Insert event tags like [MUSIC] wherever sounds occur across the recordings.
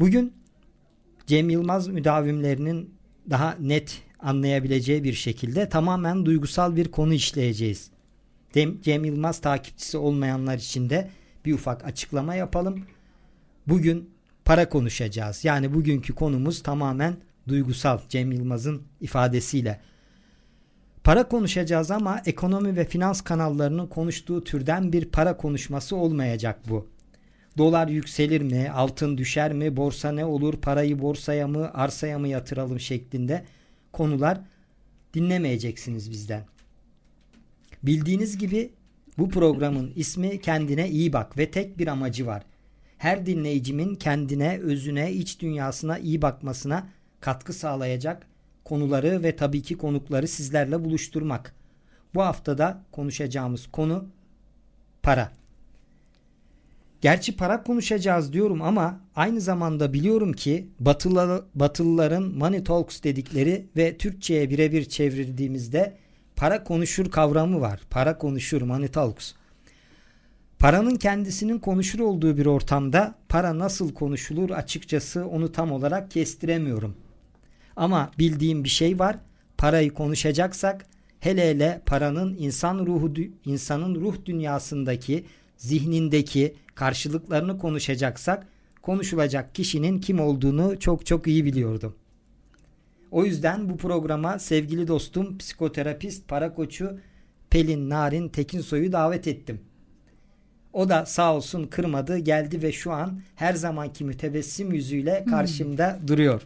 Bugün Cem Yılmaz müdavimlerinin daha net anlayabileceği bir şekilde tamamen duygusal bir konu işleyeceğiz. Cem Yılmaz takipçisi olmayanlar için de bir ufak açıklama yapalım. Bugün para konuşacağız. Yani bugünkü konumuz tamamen duygusal Cem Yılmaz'ın ifadesiyle. Para konuşacağız ama ekonomi ve finans kanallarının konuştuğu türden bir para konuşması olmayacak bu. Dolar yükselir mi, altın düşer mi, borsa ne olur, parayı borsaya mı, arsaya mı yatıralım şeklinde konular dinlemeyeceksiniz bizden. Bildiğiniz gibi bu programın ismi kendine iyi bak ve tek bir amacı var. Her dinleyicimin kendine, özüne, iç dünyasına iyi bakmasına katkı sağlayacak konuları ve tabii ki konukları sizlerle buluşturmak. Bu haftada konuşacağımız konu para. Gerçi para konuşacağız diyorum ama aynı zamanda biliyorum ki Batılı, Batılıların money talks dedikleri ve Türkçe'ye birebir çevirdiğimizde para konuşur kavramı var. Para konuşur money talks. Paranın kendisinin konuşur olduğu bir ortamda para nasıl konuşulur açıkçası onu tam olarak kestiremiyorum. Ama bildiğim bir şey var. Parayı konuşacaksak hele hele paranın insan ruhu insanın ruh dünyasındaki, zihnindeki karşılıklarını konuşacaksak konuşulacak kişinin kim olduğunu çok çok iyi biliyordum. O yüzden bu programa sevgili dostum psikoterapist, para koçu Pelin Narin Tekinsoy'u davet ettim. O da sağ olsun kırmadı geldi ve şu an her zamanki mütebessim yüzüyle hmm. karşımda hmm. duruyor.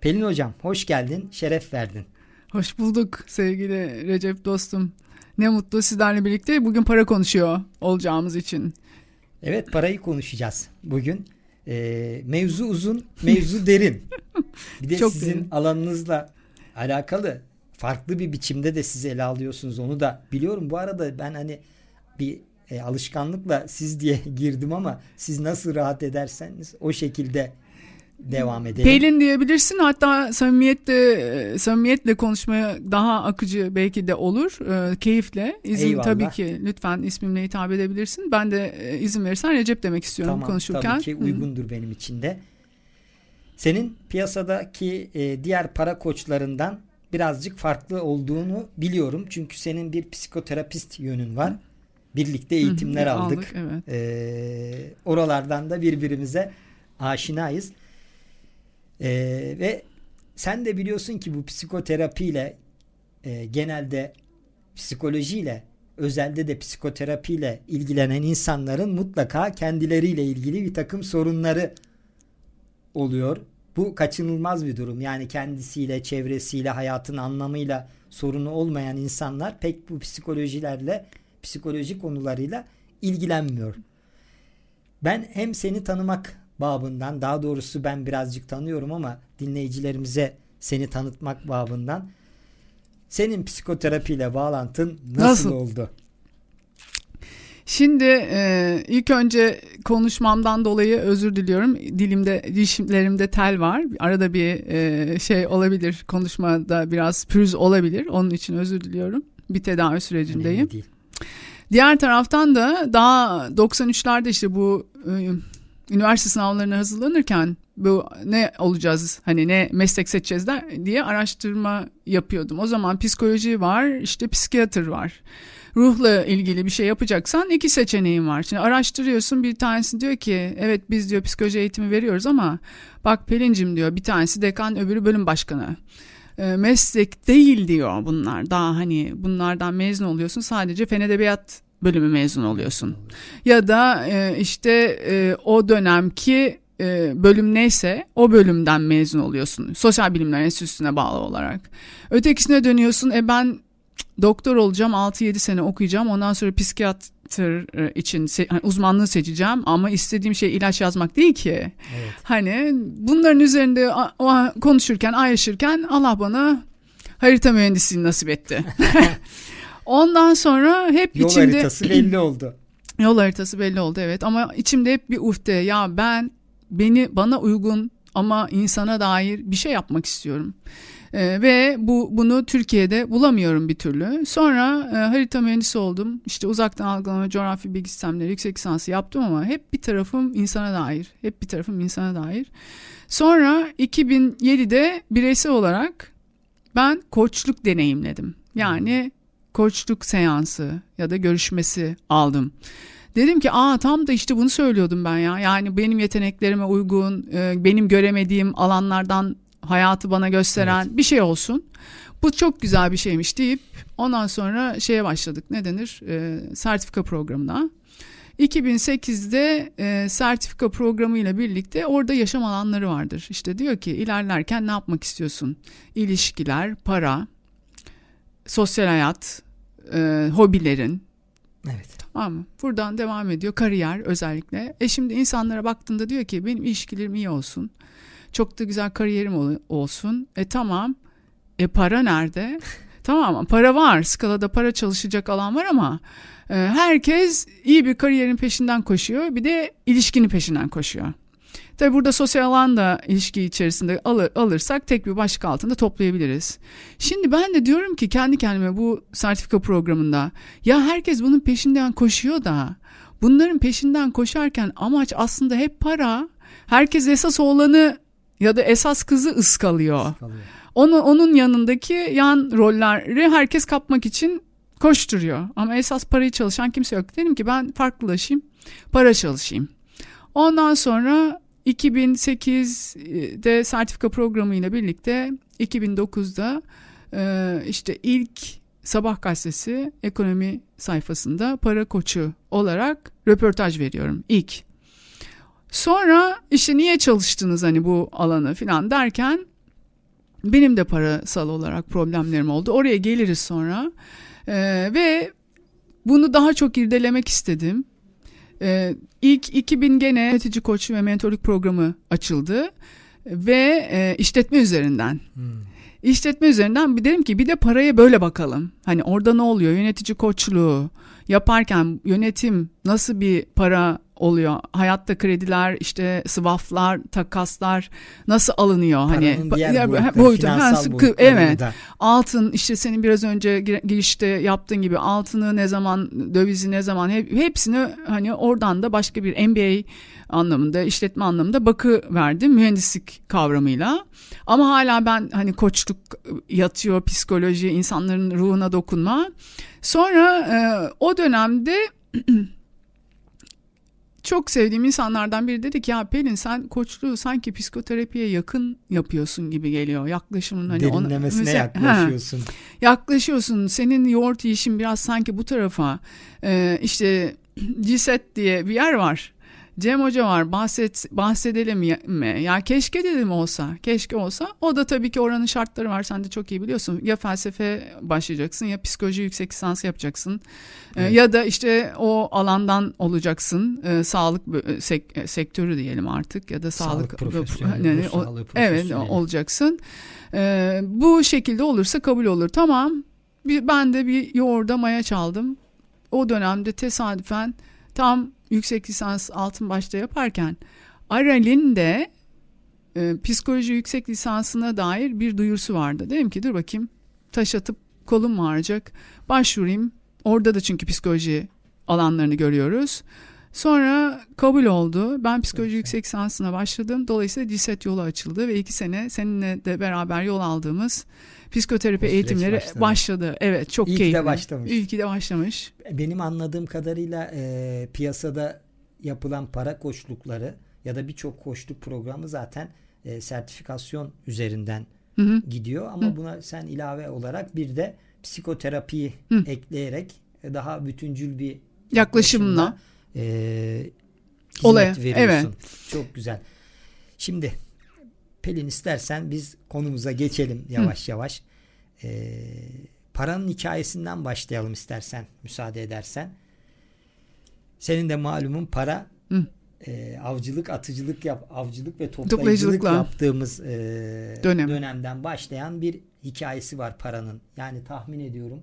Pelin hocam hoş geldin, şeref verdin. Hoş bulduk sevgili Recep dostum. Ne mutlu sizlerle birlikte bugün para konuşuyor olacağımız için. Evet parayı konuşacağız bugün. Ee, mevzu uzun, mevzu [LAUGHS] derin. Bir de Çok sizin derin. alanınızla alakalı farklı bir biçimde de siz ele alıyorsunuz onu da biliyorum. Bu arada ben hani bir e, alışkanlıkla siz diye [LAUGHS] girdim ama siz nasıl rahat ederseniz o şekilde devam edelim. Pelin diyebilirsin hatta samimiyetle samimiyetle konuşmaya daha akıcı belki de olur. E, keyifle. İzin Eyvallah. tabii ki lütfen ismimle hitap edebilirsin. Ben de e, izin verirsen Recep demek istiyorum tamam, konuşurken. Tabii ki uygundur Hı. benim için de. Senin piyasadaki e, diğer para koçlarından birazcık farklı olduğunu biliyorum. Çünkü senin bir psikoterapist yönün var. Birlikte eğitimler Hı, aldık. aldık evet. E, oralardan da birbirimize aşinayız. Ee, ve sen de biliyorsun ki bu psikoterapiyle e, genelde psikolojiyle özelde de psikoterapiyle ilgilenen insanların mutlaka kendileriyle ilgili bir takım sorunları oluyor. Bu kaçınılmaz bir durum. Yani kendisiyle, çevresiyle, hayatın anlamıyla sorunu olmayan insanlar pek bu psikolojilerle, psikoloji konularıyla ilgilenmiyor. Ben hem seni tanımak babından daha doğrusu ben birazcık tanıyorum ama dinleyicilerimize seni tanıtmak babından senin psikoterapiyle bağlantın nasıl, nasıl? oldu? Şimdi e, ilk önce konuşmamdan dolayı özür diliyorum. Dilimde, dişlerimde tel var. Arada bir e, şey olabilir. Konuşmada biraz pürüz olabilir. Onun için özür diliyorum. Bir tedavi sürecindeyim. Diğer taraftan da daha 93'lerde işte bu e, üniversite sınavlarına hazırlanırken bu ne olacağız hani ne meslek seçeceğiz diye araştırma yapıyordum. O zaman psikoloji var işte psikiyatr var. Ruhla ilgili bir şey yapacaksan iki seçeneğin var. Şimdi araştırıyorsun bir tanesi diyor ki evet biz diyor psikoloji eğitimi veriyoruz ama bak Pelincim diyor bir tanesi dekan öbürü bölüm başkanı e, meslek değil diyor bunlar. Daha hani bunlardan mezun oluyorsun sadece fen edebiyat bölümü mezun oluyorsun. Ya da e, işte e, o dönemki e, bölüm neyse o bölümden mezun oluyorsun. Sosyal Bilimler Enstitüsü'ne bağlı olarak. Ötekisine dönüyorsun. E ben doktor olacağım 6-7 sene okuyacağım. Ondan sonra psikiyatr e, için se- hani uzmanlığı seçeceğim ama istediğim şey ilaç yazmak değil ki. Evet. Hani bunların üzerinde o konuşurken, ayrışırken Allah bana harita mühendisliğini nasip etti. [LAUGHS] Ondan sonra hep Yol içimde... Yol haritası belli oldu. [CLEARS THROAT] Yol haritası belli oldu evet ama içimde hep bir uhde ya ben beni bana uygun ama insana dair bir şey yapmak istiyorum. Ee, ve bu bunu Türkiye'de bulamıyorum bir türlü. Sonra e, harita mühendisi oldum. İşte uzaktan algılama, coğrafi bilgi sistemleri yüksek lisansı yaptım ama hep bir tarafım insana dair. Hep bir tarafım insana dair. Sonra 2007'de bireysel olarak ben koçluk deneyimledim. Yani koçluk seansı ya da görüşmesi aldım. Dedim ki aa tam da işte bunu söylüyordum ben ya. Yani benim yeteneklerime uygun, e, benim göremediğim alanlardan hayatı bana gösteren evet. bir şey olsun. Bu çok güzel bir şeymiş deyip ondan sonra şeye başladık. Ne denir? E, sertifika programına. 2008'de e, sertifika programı ile birlikte orada yaşam alanları vardır. İşte diyor ki ilerlerken ne yapmak istiyorsun? İlişkiler, para, sosyal hayat, e, hobilerin. Evet. Tamam mı? Buradan devam ediyor kariyer özellikle. E şimdi insanlara baktığında diyor ki benim ilişkilerim iyi olsun. Çok da güzel kariyerim ol- olsun. E tamam. E para nerede? [LAUGHS] tamam para var. Skalada para çalışacak alan var ama e, herkes iyi bir kariyerin peşinden koşuyor. Bir de ilişkinin peşinden koşuyor. Tabi burada sosyal alan da ilişki içerisinde alır, alırsak tek bir başlık altında toplayabiliriz. Şimdi ben de diyorum ki kendi kendime bu sertifika programında ya herkes bunun peşinden koşuyor da bunların peşinden koşarken amaç aslında hep para. Herkes esas oğlanı ya da esas kızı ıskalıyor. ıskalıyor. Onu, onun yanındaki yan rolleri herkes kapmak için koşturuyor. Ama esas parayı çalışan kimse yok. Dedim ki ben farklılaşayım, para çalışayım. Ondan sonra 2008'de sertifika programı ile birlikte 2009'da e, işte ilk Sabah gazetesi ekonomi sayfasında para koçu olarak röportaj veriyorum ilk. Sonra işte niye çalıştınız hani bu alanı falan derken benim de parasal olarak problemlerim oldu. Oraya geliriz sonra. Ee, ve bunu daha çok irdelemek istedim. Ee, ilk 2000 gene yönetici koçu ve mentorluk programı açıldı ve e, işletme üzerinden. Hmm. İşletme üzerinden bir dedim ki bir de paraya böyle bakalım. Hani orada ne oluyor? Yönetici koçluğu yaparken yönetim nasıl bir para oluyor? Hayatta krediler, işte swaplar, takaslar nasıl alınıyor? Paranın hani diğer boyutları, boyutu, ha, sıkı, evet. Da. Altın işte senin biraz önce girişte yaptığın gibi altını ne zaman, dövizi ne zaman hep, hepsini hani oradan da başka bir MBA anlamında, işletme anlamında bakı verdim mühendislik kavramıyla. Ama hala ben hani koçluk yatıyor, psikoloji, insanların ruhuna dokunma. Sonra e, o dönemde [CLEARS THROAT] çok sevdiğim insanlardan biri dedi ki ya Pelin sen koçluğu sanki psikoterapiye yakın yapıyorsun gibi geliyor. Yaklaşımın hani derinlemesine ona, mesela, yaklaşıyorsun. He, yaklaşıyorsun. Senin yoğurt yiyişin biraz sanki bu tarafa. Ee, işte Ciset diye bir yer var. Cem Hoca var bahset, bahsedelim mi? Ya keşke dedim olsa. Keşke olsa. O da tabii ki oranın şartları var. Sen de çok iyi biliyorsun. Ya felsefe başlayacaksın ya psikoloji yüksek lisans yapacaksın. Ee, evet. ya da işte o alandan olacaksın. Ee, sağlık sek, sektörü diyelim artık ya da sağlık, sağlık profesyoneli. Yani, o, evet olacaksın. Ee, bu şekilde olursa kabul olur. Tamam. Bir, ben de bir yoğurda maya çaldım. O dönemde tesadüfen tam yüksek lisans altın başta yaparken Aral'in de e, psikoloji yüksek lisansına dair bir duyurusu vardı. Dedim ki dur bakayım taş atıp kolum mu ağrıyacak başvurayım. Orada da çünkü psikoloji alanlarını görüyoruz. Sonra kabul oldu. Ben psikoloji yüksek lisansına başladım. Dolayısıyla CİSET yolu açıldı ve iki sene seninle de beraber yol aldığımız psikoterapi eğitimleri başladı. başladı. Evet çok İyi keyifli. İyi de başlamış. İyi ki de başlamış. Benim anladığım kadarıyla e, piyasada yapılan para koçlukları ya da birçok koçluk programı zaten e, sertifikasyon üzerinden hı hı. gidiyor. Ama hı. buna sen ilave olarak bir de psikoterapiyi hı. ekleyerek e, daha bütüncül bir yaklaşımla e, olaya veriyorsun. Evet. Çok güzel. Şimdi Pelin istersen biz konumuza geçelim yavaş Hı. yavaş. Ee, paranın hikayesinden başlayalım istersen müsaade edersen. Senin de malumun para Hı. e, avcılık, atıcılık yap, avcılık ve toplayıcılık yaptığımız e, Dönem. dönemden başlayan bir hikayesi var paranın. Yani tahmin ediyorum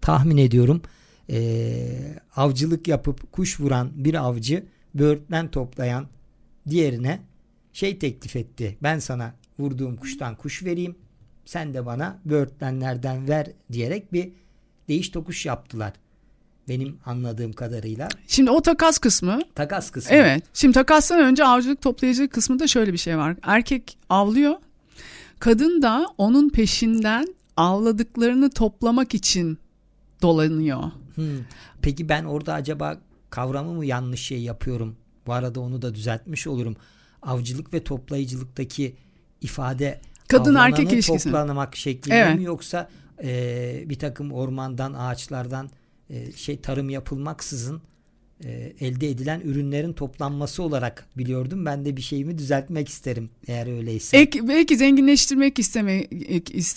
tahmin ediyorum e, avcılık yapıp kuş vuran bir avcı böğürtlen toplayan diğerine şey teklif etti. Ben sana vurduğum kuştan kuş vereyim. Sen de bana böğürtlenlerden ver diyerek bir değiş tokuş yaptılar. Benim anladığım kadarıyla. Şimdi o takas kısmı. Takas kısmı. Evet. Şimdi takastan önce avcılık toplayıcılık kısmında şöyle bir şey var. Erkek avlıyor. Kadın da onun peşinden avladıklarını toplamak için dolanıyor. Hmm. Peki ben orada acaba kavramı mı yanlış şey yapıyorum? Bu arada onu da düzeltmiş olurum. Avcılık ve toplayıcılıktaki ifade kadın erkek ilişkisi toplamak şeklinde evet. mi yoksa e, bir takım ormandan ağaçlardan e, şey tarım yapılmaksızın e, elde edilen ürünlerin toplanması olarak biliyordum. Ben de bir şeyimi düzeltmek isterim eğer öyleyse. Ek, belki zenginleştirmek isteme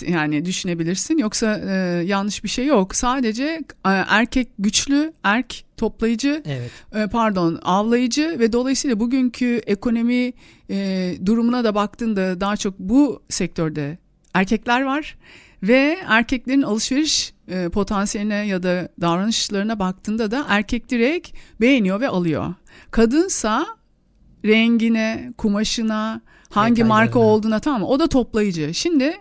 yani düşünebilirsin. Yoksa e, yanlış bir şey yok. Sadece e, erkek güçlü, erk toplayıcı, evet. e, pardon avlayıcı ve dolayısıyla bugünkü ekonomi e, durumuna da baktığında daha çok bu sektörde erkekler var ve erkeklerin alışveriş e, potansiyeline ya da davranışlarına baktığında da erkek direkt beğeniyor ve alıyor. Kadınsa rengine, kumaşına, hangi marka olduğuna tamam? O da toplayıcı. Şimdi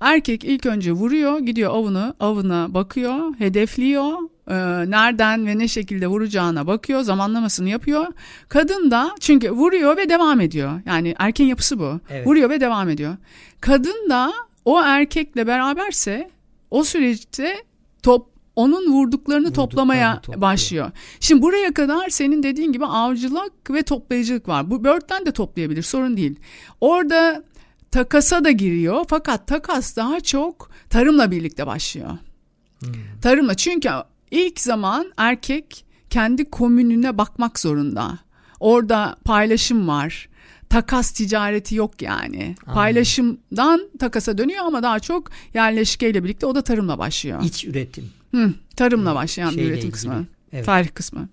erkek ilk önce vuruyor, gidiyor avını, avına bakıyor, hedefliyor, e, nereden ve ne şekilde vuracağına bakıyor, zamanlamasını yapıyor. Kadın da çünkü vuruyor ve devam ediyor. Yani erkeğin yapısı bu. Evet. Vuruyor ve devam ediyor. Kadın da o erkekle beraberse o süreçte top onun vurduklarını toplamaya topluyor. başlıyor. Şimdi buraya kadar senin dediğin gibi avcılık ve toplayıcılık var. Bu börtten de toplayabilir sorun değil. Orada takasa da giriyor fakat takas daha çok tarımla birlikte başlıyor. Hmm. Tarımla çünkü ilk zaman erkek kendi komününe bakmak zorunda. Orada paylaşım var takas ticareti yok yani. Anladım. Paylaşımdan takasa dönüyor ama daha çok yerleşkeyle birlikte o da tarımla başlıyor. İç üretim. Hı, tarımla başlayan Şeyle bir üretim ilgili. kısmı. Evet. Tarih kısmı.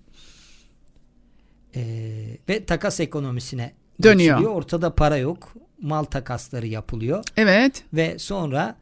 Ee, ve takas ekonomisine dönüyor. Geçiliyor. Ortada para yok. Mal takasları yapılıyor. Evet. Ve sonra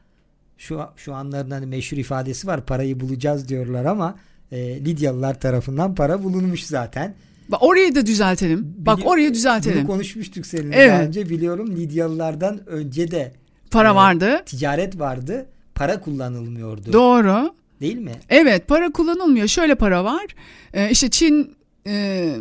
şu şu anların hani meşhur ifadesi var. Parayı bulacağız diyorlar ama e, Lidyalılar tarafından para bulunmuş zaten. Bak orayı da düzeltelim. Bak Bili- orayı düzeltelim. Bunu konuşmuştuk seninle evet. daha önce biliyorum Lidyalılardan önce de para e, vardı. Ticaret vardı. Para kullanılmıyordu. Doğru. Değil mi? Evet para kullanılmıyor. Şöyle para var. Ee, işte Çin e,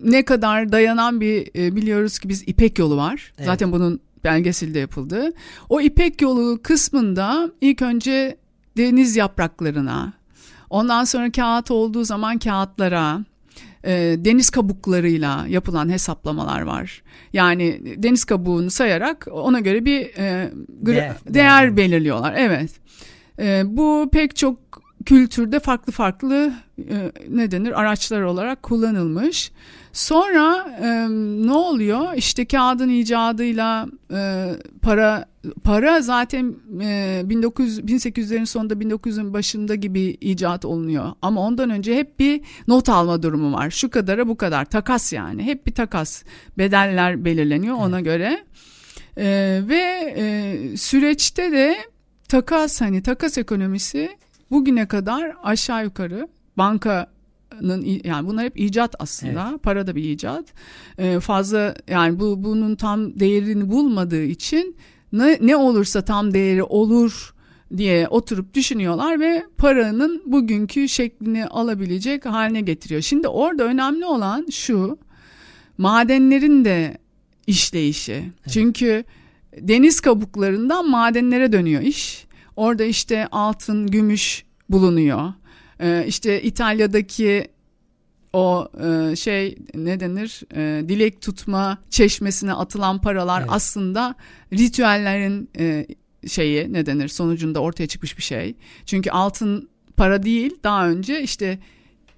ne kadar dayanan bir e, biliyoruz ki biz İpek yolu var. Evet. Zaten bunun belgeseli de yapıldı. O İpek yolu kısmında ilk önce deniz yapraklarına, ondan sonra kağıt olduğu zaman kağıtlara, e, deniz kabuklarıyla yapılan hesaplamalar var. Yani deniz kabuğunu sayarak ona göre bir e, değer, değer belirliyorlar. Evet. E, bu pek çok kültürde farklı farklı e, ne denir araçlar olarak kullanılmış. Sonra e, ne oluyor? İşte kağıdın icadıyla e, para para zaten e, 1900 1800'lerin sonunda 1900'ün başında gibi icat olunuyor. Ama ondan önce hep bir not alma durumu var. Şu kadara bu kadar takas yani. Hep bir takas. Bedeller belirleniyor ona göre. E, ve e, süreçte de takas hani takas ekonomisi bugüne kadar aşağı yukarı banka yani bunlar hep icat aslında. Evet. Para da bir icat. Ee, fazla yani bu bunun tam değerini bulmadığı için ne, ne olursa tam değeri olur diye oturup düşünüyorlar ve paranın bugünkü şeklini alabilecek haline getiriyor. Şimdi orada önemli olan şu madenlerin de işleyişi. Evet. Çünkü deniz kabuklarından madenlere dönüyor iş. Orada işte altın, gümüş bulunuyor. Ee, işte İtalya'daki o e, şey ne denir e, dilek tutma çeşmesine atılan paralar evet. aslında ritüellerin e, şeyi ne denir sonucunda ortaya çıkmış bir şey. Çünkü altın para değil daha önce işte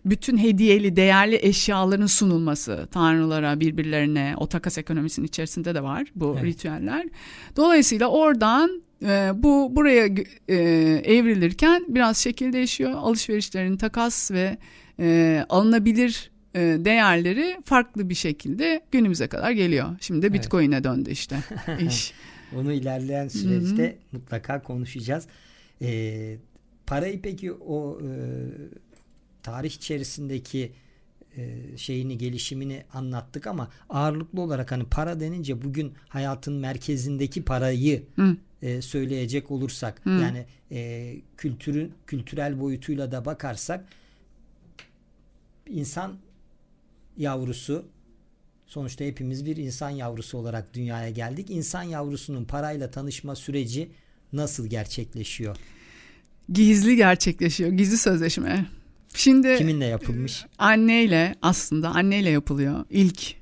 bütün hediyeli değerli eşyaların sunulması tanrılara birbirlerine o takas ekonomisinin içerisinde de var bu evet. ritüeller. Dolayısıyla oradan e, bu buraya e, evrilirken biraz şekil değişiyor. Alışverişlerin takas ve e, alınabilir e, değerleri farklı bir şekilde günümüze kadar geliyor. Şimdi de Bitcoin'e evet. döndü işte [LAUGHS] iş. Onu ilerleyen süreçte Hı-hı. mutlaka konuşacağız. E, parayı peki o e, tarih içerisindeki şeyini gelişimini anlattık ama ağırlıklı olarak hani para denince bugün hayatın merkezindeki parayı Hı. e, söyleyecek olursak Hı. yani e, kültürün kültürel boyutuyla da bakarsak insan yavrusu sonuçta hepimiz bir insan yavrusu olarak dünyaya geldik. İnsan yavrusunun parayla tanışma süreci nasıl gerçekleşiyor? Gizli gerçekleşiyor. Gizli sözleşme. Şimdi Kiminle yapılmış? anneyle aslında anneyle yapılıyor ilk.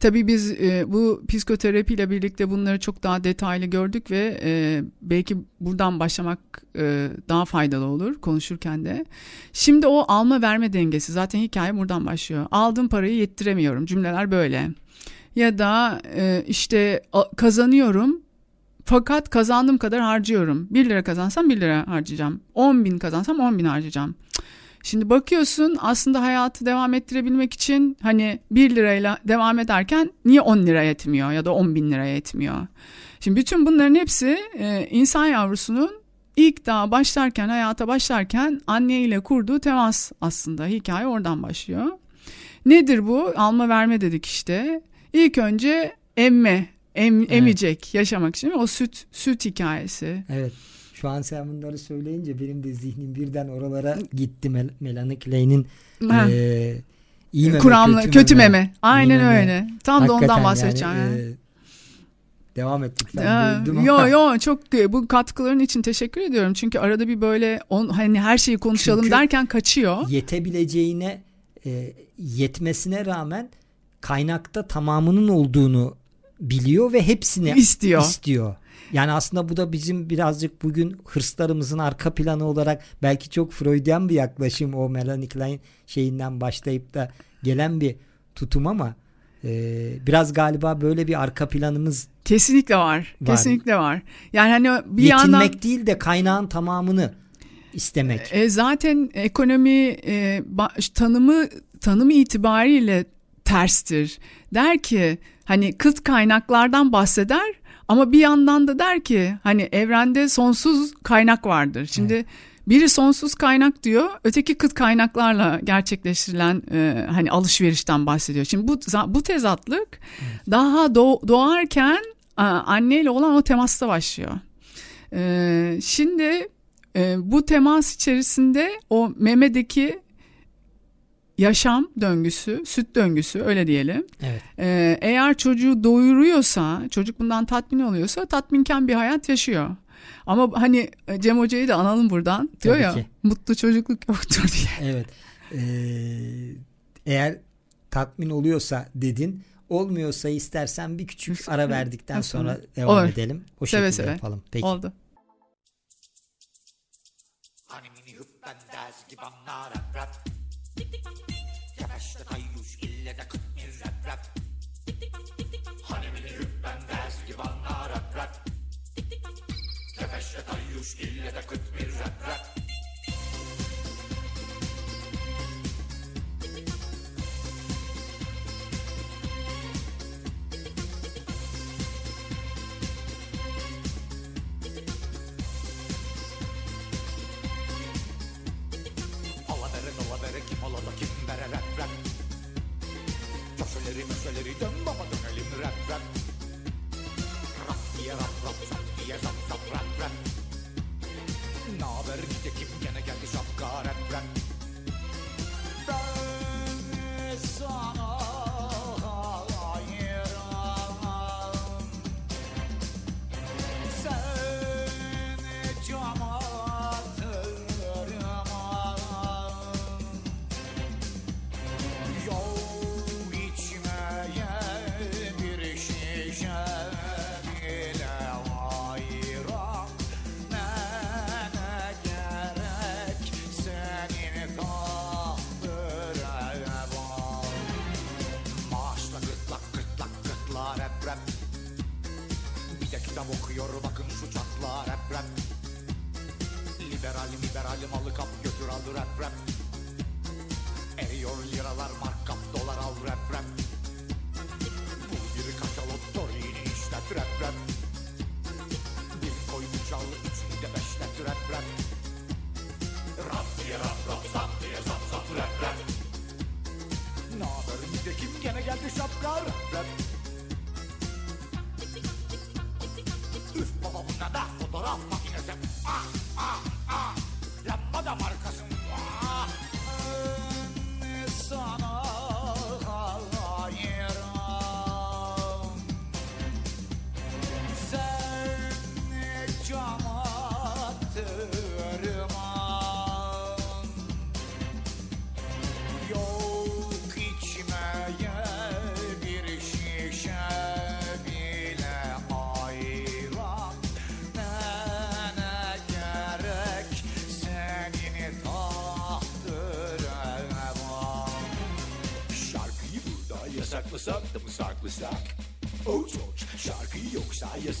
Tabii biz e, bu psikoterapiyle birlikte bunları çok daha detaylı gördük ve e, belki buradan başlamak e, daha faydalı olur konuşurken de. Şimdi o alma verme dengesi zaten hikaye buradan başlıyor. Aldığım parayı yettiremiyorum cümleler böyle. Ya da e, işte kazanıyorum fakat kazandığım kadar harcıyorum. 1 lira kazansam 1 lira harcayacağım. 10 bin kazansam 10 bin harcayacağım. Cık. Şimdi bakıyorsun aslında hayatı devam ettirebilmek için hani 1 lirayla devam ederken niye 10 lira yetmiyor ya da 10 bin lira yetmiyor? Şimdi bütün bunların hepsi e, insan yavrusunun ilk daha başlarken hayata başlarken anneyle kurduğu temas aslında hikaye oradan başlıyor. Nedir bu? Alma verme dedik işte. İlk önce emme, em, Evet. emecek yaşamak için o süt süt hikayesi. Evet. Şu an sen bunları söyleyince benim de zihnim birden oralara gitti. Mel- Melanie Klein'in e, iyi meme, Kuramlı kötü, kötü, meme. Aynen meme. öyle. Tam da ondan Hakikaten bahsedeceğim. yani, yani. e, devam et lütfen. Ya, Böldüm yo yo çok bu katkıların için teşekkür ediyorum. Çünkü arada bir böyle on, hani her şeyi konuşalım Çünkü- derken kaçıyor. yetebileceğine e, yetmesine rağmen kaynakta tamamının olduğunu biliyor ve hepsini istiyor. istiyor. Yani aslında bu da bizim birazcık bugün hırslarımızın arka planı olarak belki çok Freudian bir yaklaşım o Melanie Klein şeyinden başlayıp da gelen bir tutum ama e, biraz galiba böyle bir arka planımız Kesinlikle var. Var. Kesinlikle var. Yani hani bir yetinmek yandan değil de kaynağın tamamını istemek. e, zaten ekonomi e, ba- tanımı tanımı itibariyle terstir. Der ki hani kıt kaynaklardan bahseder ama bir yandan da der ki hani evrende sonsuz kaynak vardır. Şimdi biri sonsuz kaynak diyor, öteki kıt kaynaklarla gerçekleştirilen e, hani alışverişten bahsediyor. Şimdi bu bu tezatlık daha doğ- doğarken anneyle olan o temasta başlıyor. E, şimdi e, bu temas içerisinde o memedeki yaşam döngüsü, süt döngüsü öyle diyelim. Evet. Ee, eğer çocuğu doyuruyorsa, çocuk bundan tatmin oluyorsa tatminken bir hayat yaşıyor. Ama hani e, Cem Hoca'yı da analım buradan. Diyor Tabii ya ki. mutlu çocukluk yoktur [LAUGHS] diye. Evet. Ee, eğer tatmin oluyorsa dedin. Olmuyorsa istersen bir küçük [LAUGHS] ara verdikten sonra devam Olur. edelim. O Seve şekilde seve. yapalım. Peki. Oldu. Hanimini hüppendaz gibanna rap rap Yavaşta kayyuş ille de kıt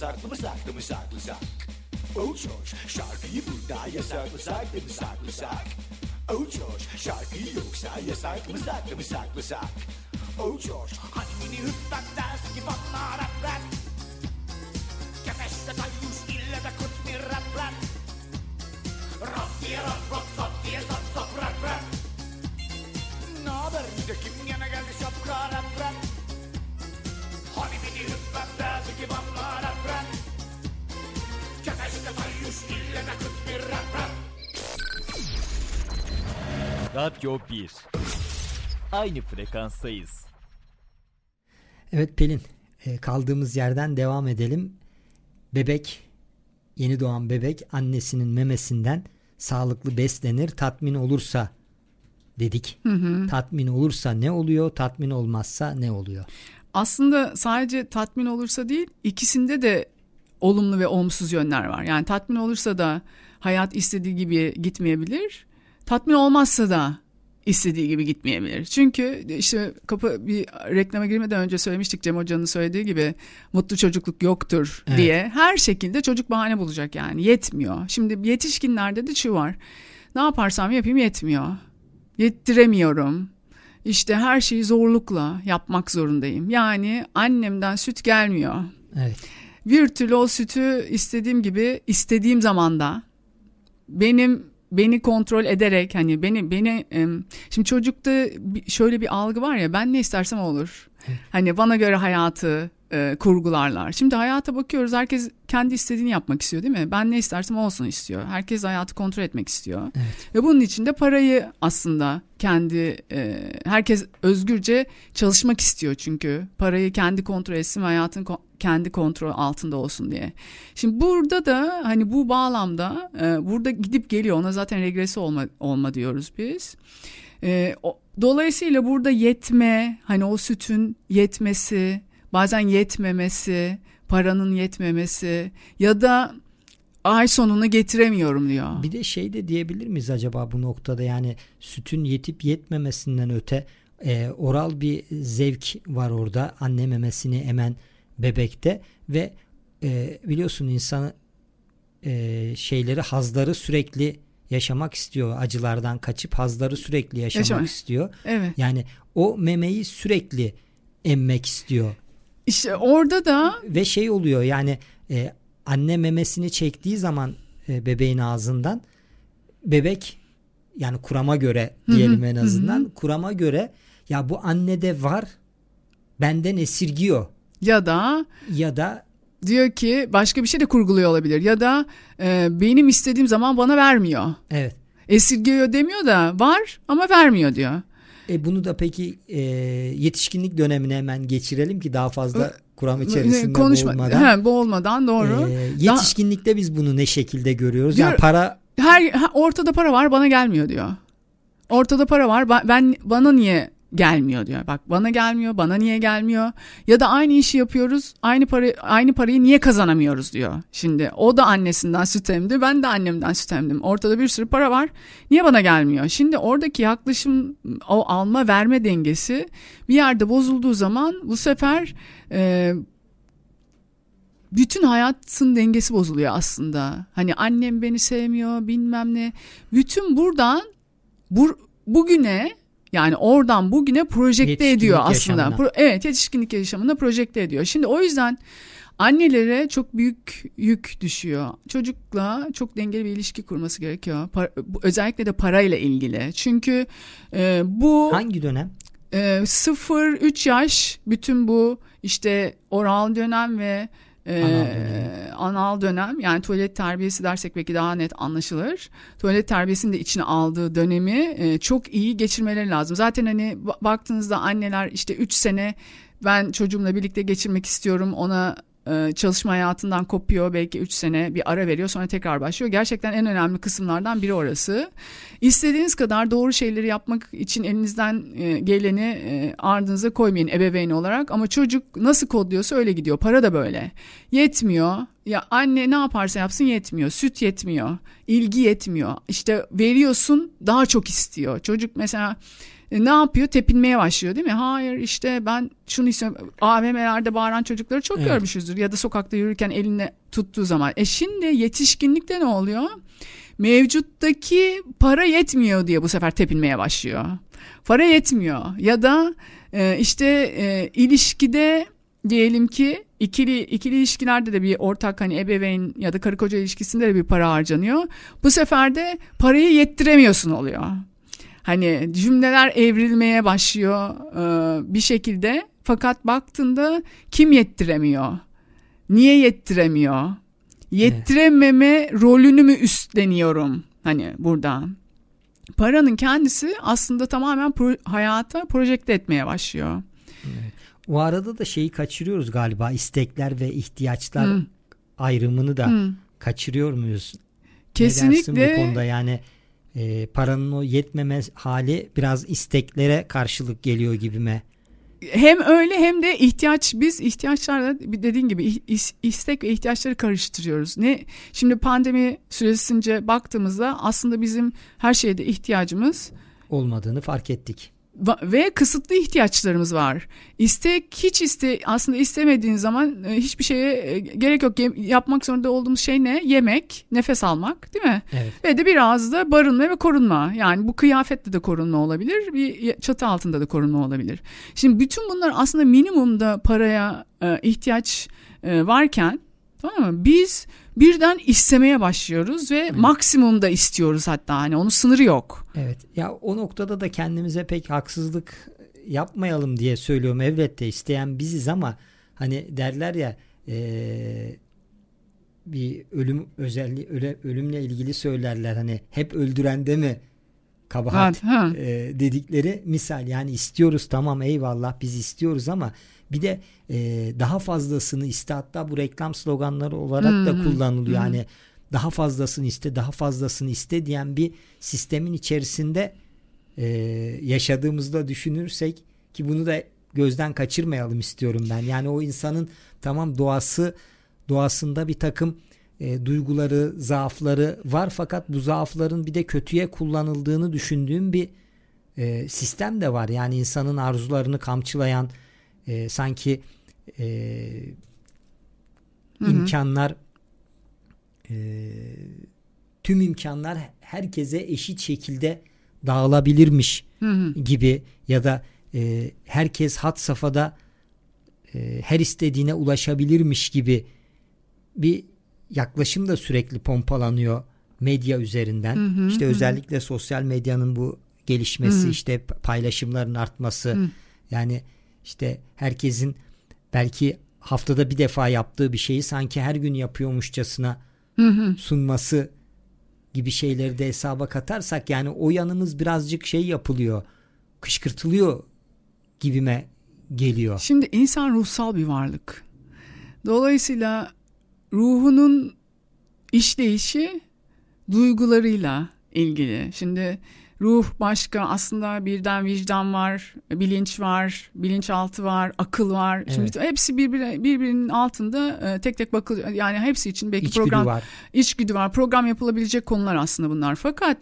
yasaklamasak da mı saklasak? Oh George, şarkıyı burada yasaklasak da mı saklasak? Oh George, şarkıyı yoksa yasaklamasak da mı saklasak? Oh George, Radyo 1 Aynı frekanstayız. Evet Pelin e, kaldığımız yerden devam edelim. Bebek yeni doğan bebek annesinin memesinden sağlıklı beslenir tatmin olursa dedik. Tatmin olursa ne oluyor tatmin olmazsa ne oluyor? Aslında sadece tatmin olursa değil ikisinde de olumlu ve olumsuz yönler var. Yani tatmin olursa da hayat istediği gibi gitmeyebilir. Tatmin olmazsa da istediği gibi gitmeyebilir. Çünkü işte kapı bir reklama girmeden önce söylemiştik Cem Hoca'nın söylediği gibi mutlu çocukluk yoktur Evet. diye. Her şekilde çocuk bahane bulacak yani yetmiyor. Şimdi yetişkinlerde de şu var. Ne yaparsam yapayım yetmiyor. Yettiremiyorum. İşte her şeyi zorlukla yapmak zorundayım. Yani annemden süt gelmiyor. Evet. Bir türlü o sütü istediğim gibi istediğim zamanda benim beni kontrol ederek hani beni beni şimdi çocukta şöyle bir algı var ya ben ne istersem olur. Hani bana göre hayatı e, kurgularlar. Şimdi hayata bakıyoruz herkes kendi istediğini yapmak istiyor değil mi? Ben ne istersem olsun istiyor. Herkes hayatı kontrol etmek istiyor. Ve bunun için de parayı aslında kendi e, herkes özgürce çalışmak istiyor çünkü parayı kendi kontrol etsin ve hayatın ko- kendi kontrol altında olsun diye. Şimdi burada da hani bu bağlamda e, burada gidip geliyor ona zaten regresi olma, olma diyoruz biz. E, o- dolayısıyla burada yetme hani o sütün yetmesi bazen yetmemesi paranın yetmemesi ya da ay sonunu getiremiyorum diyor. Bir de şey de diyebilir miyiz acaba bu noktada yani sütün yetip yetmemesinden öte e, oral bir zevk var orada anne memesini emen bebekte ve e, biliyorsun insanı e, şeyleri hazları sürekli yaşamak istiyor acılardan kaçıp hazları sürekli yaşamak Yaşamak. istiyor Evet. yani o memeyi sürekli emmek istiyor İşte orada da ve şey oluyor yani e, anne memesini çektiği zaman e, bebeğin ağzından bebek yani kurama göre diyelim en azından kurama göre ya bu annede var benden esirgiyor ya da ya da diyor ki başka bir şey de kurguluyor olabilir ya da e, benim istediğim zaman bana vermiyor. evet Esirgiyor demiyor da var ama vermiyor diyor. E, bunu da peki e, yetişkinlik dönemine hemen geçirelim ki daha fazla kuram içerisinde Konuşma, boğulmadan. He, boğulmadan doğru. E, yetişkinlikte biz bunu ne şekilde görüyoruz? Yani Gör- para Her ha, ortada para var bana gelmiyor diyor. Ortada para var ben bana niye gelmiyor diyor. Bak bana gelmiyor, bana niye gelmiyor? Ya da aynı işi yapıyoruz, aynı para aynı parayı niye kazanamıyoruz diyor. Şimdi o da annesinden süt emdi, ben de annemden süt emdim. Ortada bir sürü para var. Niye bana gelmiyor? Şimdi oradaki yaklaşım o alma verme dengesi bir yerde bozulduğu zaman bu sefer e, bütün hayatın dengesi bozuluyor aslında. Hani annem beni sevmiyor bilmem ne. Bütün buradan bu, bugüne yani oradan bugüne projekte ediyor aslında. yaşamına. Pro- evet yetişkinlik yaşamına projekte ediyor. Şimdi o yüzden annelere çok büyük yük düşüyor. Çocukla çok dengeli bir ilişki kurması gerekiyor. Par- bu- özellikle de parayla ilgili. Çünkü e, bu hangi dönem? e, 0-3 yaş bütün bu işte oral dönem ve Ee, Anal dönemi. anal dönem yani tuvalet terbiyesi dersek belki daha net anlaşılır. Tuvalet terbiyesini de içine aldığı dönemi e, çok iyi geçirmeleri lazım. Zaten hani ba- baktığınızda anneler işte 3 sene ben çocuğumla birlikte geçirmek istiyorum ona çalışma hayatından kopuyor belki 3 sene bir ara veriyor sonra tekrar başlıyor. Gerçekten en önemli kısımlardan biri orası. İstediğiniz kadar doğru şeyleri yapmak için elinizden e, geleni e, ardınıza koymayın ebeveyn olarak ama çocuk nasıl kodluyorsa öyle gidiyor. Para da böyle. Yetmiyor. Ya anne ne yaparsa yapsın yetmiyor. Süt yetmiyor. ilgi yetmiyor. İşte veriyorsun daha çok istiyor. Çocuk mesela e, ne yapıyor? Tepinmeye başlıyor değil mi? Hayır işte ben şunu istiyorum. AVM'lerde bağıran çocukları çok Evet. görmüşüzdür. Ya da sokakta yürürken eline tuttuğu zaman. E şimdi yetişkinlikte ne oluyor? Mevcuttaki para yetmiyor diye bu sefer tepinmeye başlıyor. Para yetmiyor. Ya da e, işte e, ilişkide diyelim ki ikili ikili ilişkilerde de bir ortak hani ebeveyn ya da karı koca ilişkisinde de bir para harcanıyor. Bu sefer de parayı yettiremiyorsun oluyor. Hani cümleler evrilmeye başlıyor e, bir şekilde fakat baktığında kim yettiremiyor? Niye yettiremiyor? Yettirememe rolünü mü üstleniyorum hani burada? Paranın kendisi aslında tamamen pro- hayata projekte etmeye başlıyor. O arada da şeyi kaçırıyoruz galiba istekler ve ihtiyaçlar Hı. ayrımını da Hı. kaçırıyor muyuz? Ne dersin Kesinlikle bu konuda yani e, paranın o yetmeme hali biraz isteklere karşılık geliyor gibime. hem öyle hem de ihtiyaç biz ihtiyaçlarla dediğin gibi istek ve ihtiyaçları karıştırıyoruz. Ne şimdi pandemi süresince baktığımızda aslında bizim her şeyde ihtiyacımız olmadığını fark ettik. Ve kısıtlı ihtiyaçlarımız var. İstek hiç iste aslında istemediğin zaman e, hiçbir şeye e, gerek yok. Yapmak zorunda olduğumuz şey ne? Yemek, nefes almak, değil mi? Evet. Ve de biraz da barınma ve korunma. Yani bu kıyafetle de korunma olabilir, bir çatı altında da korunma olabilir. Şimdi bütün bunlar aslında minimumda paraya e, ihtiyaç varken tamam mı? Biz birden istemeye başlıyoruz ve maksimumda istiyoruz hatta hani onun sınırı yok. Evet. Ya o noktada da kendimize pek haksızlık yapmayalım diye söylüyorum. Elbette isteyen biziz ama hani derler ya eee, bir ölüm özelliği öle, ölümle ilgili söylerler hani hep öldürende mi kabahat Evet, ha. e, dedikleri misal yani istiyoruz tamam eyvallah biz istiyoruz ama bir de e, daha fazlasını iste hatta bu reklam sloganları olarak da Hmm, kullanılıyor hmm. yani daha fazlasını iste daha fazlasını iste diyen bir sistemin içerisinde e, yaşadığımızda düşünürsek ki bunu da gözden kaçırmayalım istiyorum ben yani o insanın tamam doğası doğasında bir takım e, duyguları, zaafları var fakat bu zaafların bir de kötüye kullanıldığını düşündüğüm bir e, sistem de var. Yani insanın arzularını kamçılayan e, sanki e, imkanlar e, tüm imkanlar herkese eşit şekilde dağılabilirmiş Hı hı. gibi ya da e, herkes hat safhada e, her istediğine ulaşabilirmiş gibi bir yaklaşım da sürekli pompalanıyor medya üzerinden. Hı hı, işte hı özellikle sosyal medyanın bu gelişmesi, hı. işte paylaşımların artması. Hı. Yani işte herkesin belki haftada bir defa yaptığı bir şeyi sanki her gün yapıyormuşçasına Hı hı. sunması gibi şeyleri de hesaba katarsak yani o yanımız birazcık şey yapılıyor. Kışkırtılıyor gibime geliyor. Şimdi insan ruhsal bir varlık. Dolayısıyla ruhunun işleyişi duygularıyla ilgili. Şimdi ruh başka aslında birden vicdan var, bilinç var, bilinçaltı var, akıl var. Şimdi hepsi birbiri, birbirinin altında e, tek tek bakılıyor. Yani hepsi için belki İçgüdü program var. içgüdü var. Program yapılabilecek konular aslında bunlar. Fakat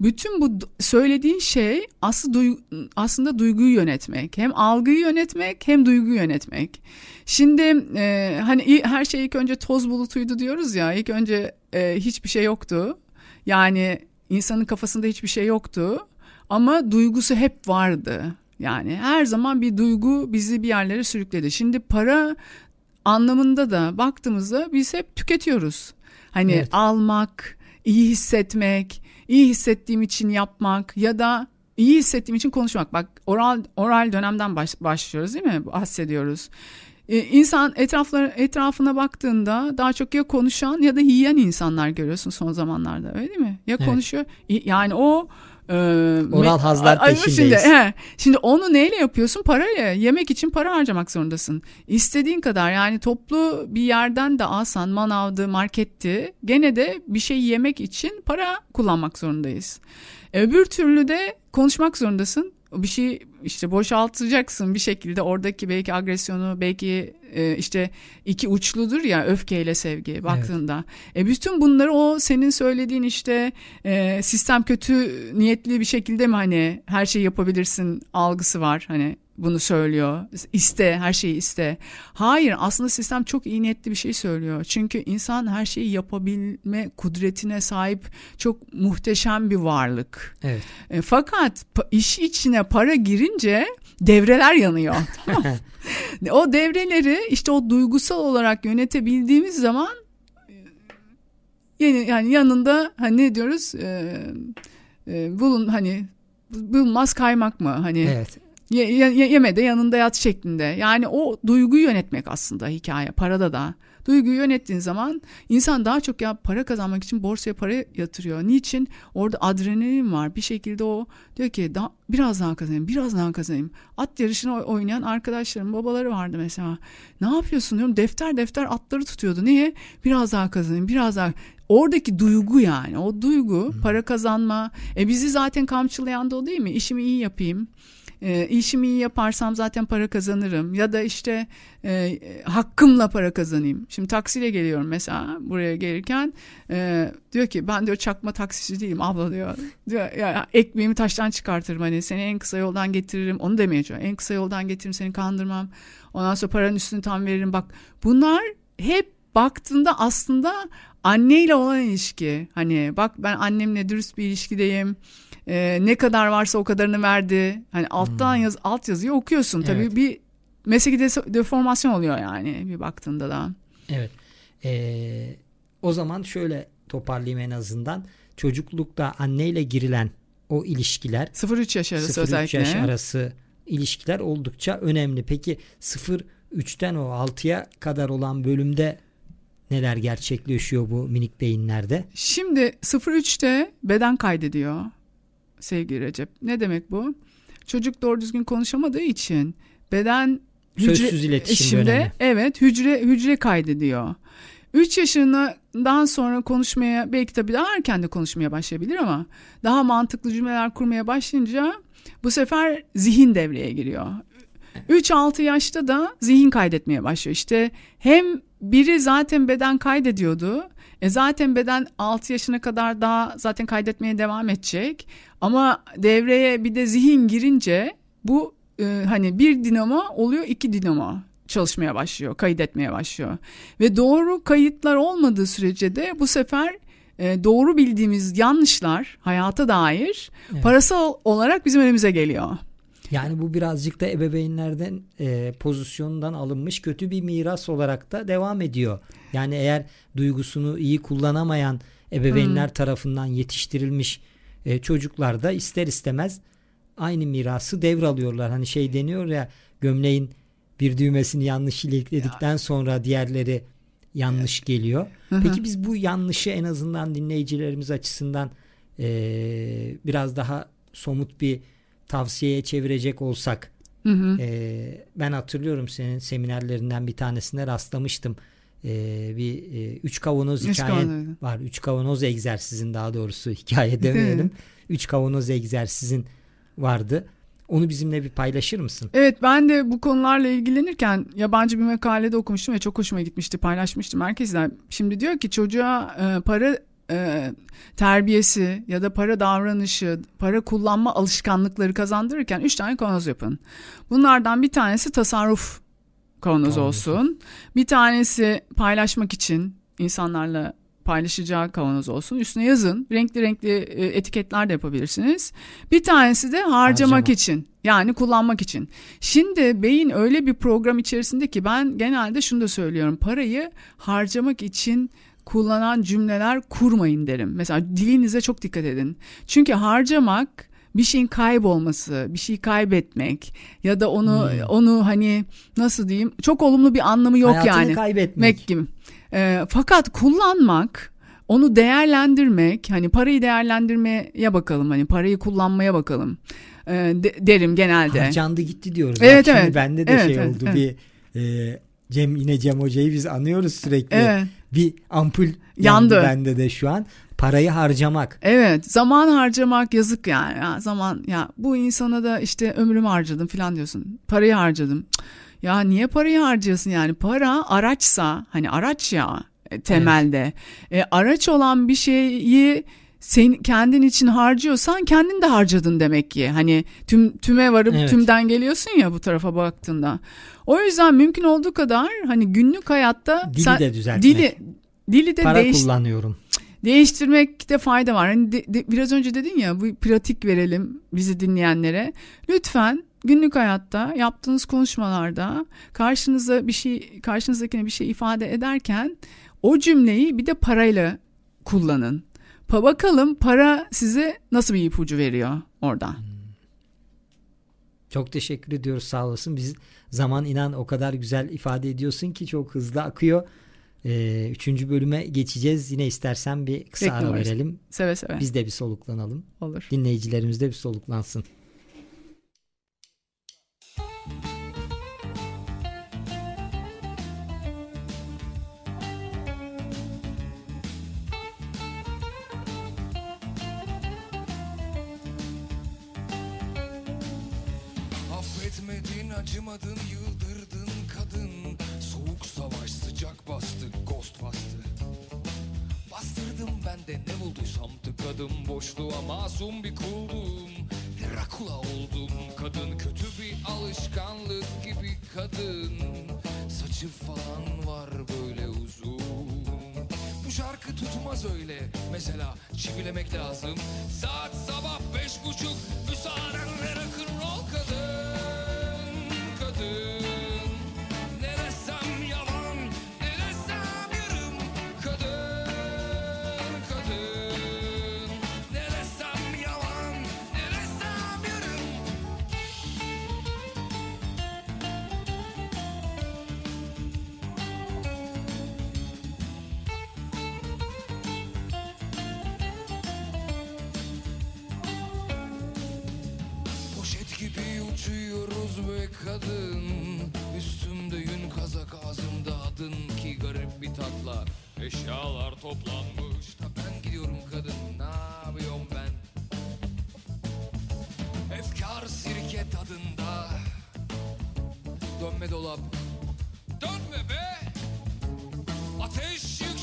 bütün bu söylediğin şey aslında, duy- aslında duyguyu yönetmek. Hem algıyı yönetmek hem duyguyu yönetmek. Şimdi e, hani her şey ilk önce toz bulutuydu diyoruz ya. İlk önce e, hiçbir şey yoktu. Yani insanın kafasında hiçbir şey yoktu. Ama duygusu hep vardı. Yani her zaman bir duygu bizi bir yerlere sürükledi. Şimdi para anlamında da baktığımızda biz hep tüketiyoruz. Hani Evet. almak, iyi hissetmek, iyi hissettiğim için yapmak ya da iyi hissettiğim için konuşmak. Bak oral oral dönemden baş- başlıyoruz değil mi? Bahsediyoruz. E, insan etraflar etrafına baktığında daha çok ya konuşan ya da yiyen insanlar görüyorsun son zamanlarda öyle değil mi? Ya Evet. konuşuyor yani o e, Oral hazlar Ay- ay, Şimdi, peşindeyiz. he, şimdi onu neyle yapıyorsun? Parayla. Yemek için para harcamak zorundasın. İstediğin kadar yani toplu bir yerden de alsan manavdı, marketti gene de bir şey yemek için para kullanmak zorundayız. Öbür türlü de konuşmak zorundasın. Bir şey işte boşaltacaksın bir şekilde oradaki belki agresyonu belki e, işte iki uçludur ya öfkeyle sevgi baktığında. E bütün bunları o senin söylediğin işte e, sistem kötü niyetli bir şekilde mi hani her şeyi yapabilirsin algısı var hani bunu söylüyor. İste, her şeyi iste. Hayır, aslında sistem çok iyi niyetli bir şey söylüyor. Çünkü insan her şeyi yapabilme kudretine sahip çok muhteşem bir varlık. Evet. E, fakat iş içine para girince devreler yanıyor. Tamam [LAUGHS] o devreleri işte o duygusal olarak yönetebildiğimiz zaman e, yani, yani yanında hani ne diyoruz e, e, bulun hani bulunmaz kaymak mı hani Evet. Ye- ye- yeme de yanında yat şeklinde. Yani o duyguyu yönetmek aslında hikaye. Parada da. Duyguyu yönettiğin zaman insan daha çok ya para kazanmak için borsaya para yatırıyor. Niçin? Orada adrenalin var. Bir şekilde o diyor ki daha, biraz daha kazanayım, biraz daha kazanayım. At yarışını oy- oynayan arkadaşlarım, babaları vardı mesela. Ne yapıyorsun diyorum. Defter defter atları tutuyordu. Niye? Biraz daha kazanayım, biraz daha. Oradaki duygu yani. O duygu, para kazanma. E bizi zaten kamçılayan da o değil mi? İşimi iyi yapayım. E, işimi iyi yaparsam zaten para kazanırım ya da işte e, hakkımla para kazanayım. Şimdi taksiyle geliyorum mesela buraya gelirken e, diyor ki ben diyor çakma taksici değilim abla diyor. diyor ya, ekmeğimi taştan çıkartırım hani seni en kısa yoldan getiririm onu demeye. En kısa yoldan getiririm seni kandırmam. Ondan sonra paranın üstünü tam veririm bak bunlar hep baktığında aslında anneyle olan ilişki. Hani bak ben annemle dürüst bir ilişkideyim. Ee, ne kadar varsa o kadarını verdi. Hani alttan yaz alt yazıyı okuyorsun. Tabii Evet. bir mesleki de- deformasyon oluyor yani bir baktığında da. Evet. Ee, o zaman şöyle toparlayayım en azından. Çocuklukta anneyle girilen o ilişkiler 0-3 yaş arası 0-3 özellikle. yaş arası ilişkiler oldukça önemli. Peki 0-3'ten o 6'ya kadar olan bölümde neler gerçekleşiyor bu minik beyinlerde? Şimdi 03'te beden kaydediyor sevgili Recep. Ne demek bu? Çocuk doğru düzgün konuşamadığı için beden Sözsüz iletişim dönemi. içinde evet hücre hücre kaydediyor. 3 yaşından sonra konuşmaya belki tabii daha erken de konuşmaya başlayabilir ama daha mantıklı cümleler kurmaya başlayınca bu sefer zihin devreye giriyor. 3-6 yaşta da zihin kaydetmeye başlıyor. İşte hem biri zaten beden kaydediyordu. E zaten beden 6 yaşına kadar daha zaten kaydetmeye devam edecek. Ama devreye bir de zihin girince bu e, hani bir dinamo oluyor iki dinamo çalışmaya başlıyor, kaydetmeye başlıyor. Ve doğru kayıtlar olmadığı sürece de bu sefer e, doğru bildiğimiz yanlışlar hayata dair Evet. parasal olarak bizim önümüze geliyor. Yani bu birazcık da ebeveynlerden e, pozisyondan alınmış kötü bir miras olarak da devam ediyor. Yani eğer duygusunu iyi kullanamayan ebeveynler Hmm. tarafından yetiştirilmiş e, çocuklar da ister istemez aynı mirası devralıyorlar. Hani şey deniyor ya gömleğin bir düğmesini yanlış ilikledikten sonra diğerleri yanlış geliyor. Hı hı. Peki biz bu yanlışı en azından dinleyicilerimiz açısından e, biraz daha somut bir tavsiyeye çevirecek olsak Hı hı. e, ben hatırlıyorum senin seminerlerinden bir tanesine rastlamıştım. E, bir e, üç kavanoz Üç kavanoz. var. Üç kavanoz egzersizin daha doğrusu [LAUGHS] hikaye demeyelim. Üç kavanoz egzersizin vardı. Onu bizimle bir paylaşır mısın? Evet ben de bu konularla ilgilenirken yabancı bir makalede okumuştum ve çok hoşuma gitmişti paylaşmıştım herkesle. Şimdi diyor ki çocuğa e, para e, terbiyesi ya da para davranışı, para kullanma alışkanlıkları kazandırırken üç tane kavanoz yapın. Bunlardan bir tanesi tasarruf Kavanozu. olsun. Bir tanesi paylaşmak için insanlarla paylaşacağı kavanoz olsun. Üstüne yazın. Renkli renkli e, etiketler de yapabilirsiniz. Bir tanesi de harcamak Harcamak. için. Yani kullanmak için. Şimdi beyin öyle bir program içerisinde ki ben genelde şunu da söylüyorum. Parayı harcamak için kullanan cümleler kurmayın derim. Mesela dilinize çok dikkat edin. Çünkü harcamak bir şeyin kaybolması, bir şeyi kaybetmek ya da onu Hmm. onu hani nasıl diyeyim çok olumlu bir anlamı yok Hayatını yani. kaybetmek. gibi. Ee, fakat kullanmak, onu değerlendirmek, hani parayı değerlendirmeye bakalım, hani parayı kullanmaya bakalım ee, de- derim genelde. Harcandı gitti diyoruz. Evet, Bak şimdi evet. bende de Evet, şey evet, oldu evet. bir e, Cem yine Cem Hoca'yı biz anıyoruz sürekli. Evet. Bir ampul yandı. Yandı. bende de şu an. Parayı harcamak. Evet, zaman harcamak yazık yani. Ya, zaman ya bu insana da işte ömrümü harcadım falan diyorsun. Parayı harcadım. Ya niye parayı harcıyorsun yani? Para araçsa hani araç ya e, temelde. E, araç olan bir şeyi sen kendin için harcıyorsan kendin de harcadın demek ki. Hani tüm tüme varıp Evet. tümden geliyorsun ya bu tarafa baktığında. O yüzden mümkün olduğu kadar hani günlük hayatta Dili de düzeltmek. dili dili de Para değiş, kullanıyorum. Değiştirmekte fayda var. Hani de- de- biraz önce dedin ya bu pratik verelim bizi dinleyenlere. Lütfen günlük hayatta yaptığınız konuşmalarda karşınıza bir şey karşınızdakine bir şey ifade ederken o cümleyi bir de parayla kullanın. Pa bakalım para size nasıl bir ipucu veriyor orada. Çok teşekkür ediyoruz sağ olasın. Biz zaman inan o kadar güzel ifade ediyorsun ki çok hızlı akıyor. Ee, üçüncü bölüme geçeceğiz. Yine istersen bir kısa ara Bekliyoruz. verelim. Seve seve Biz de bir soluklanalım. olur. Dinleyicilerimiz de bir soluklansın. Acımadın, yıldırdın kadın. Soğuk savaş, sıcak bastı, ghost bastı. Bastırdım ben de ne bulduysam tıkadım Boşluğa. Masum bir kuldum Drakula oldum kadın. Kötü bir alışkanlık gibi kadın. Saçı falan var böyle uzun. Bu şarkı tutmaz öyle. Mesela çivilemek lazım. Saat sabah beş buçuk Müsaadenle rock'n'roll kadın tatlar Eşyalar toplanmış. Da ben gidiyorum kadın ne yapıyorum ben? Efkar sirke tadında. Dönme dolap. Dönme be! Ateş yükseliyor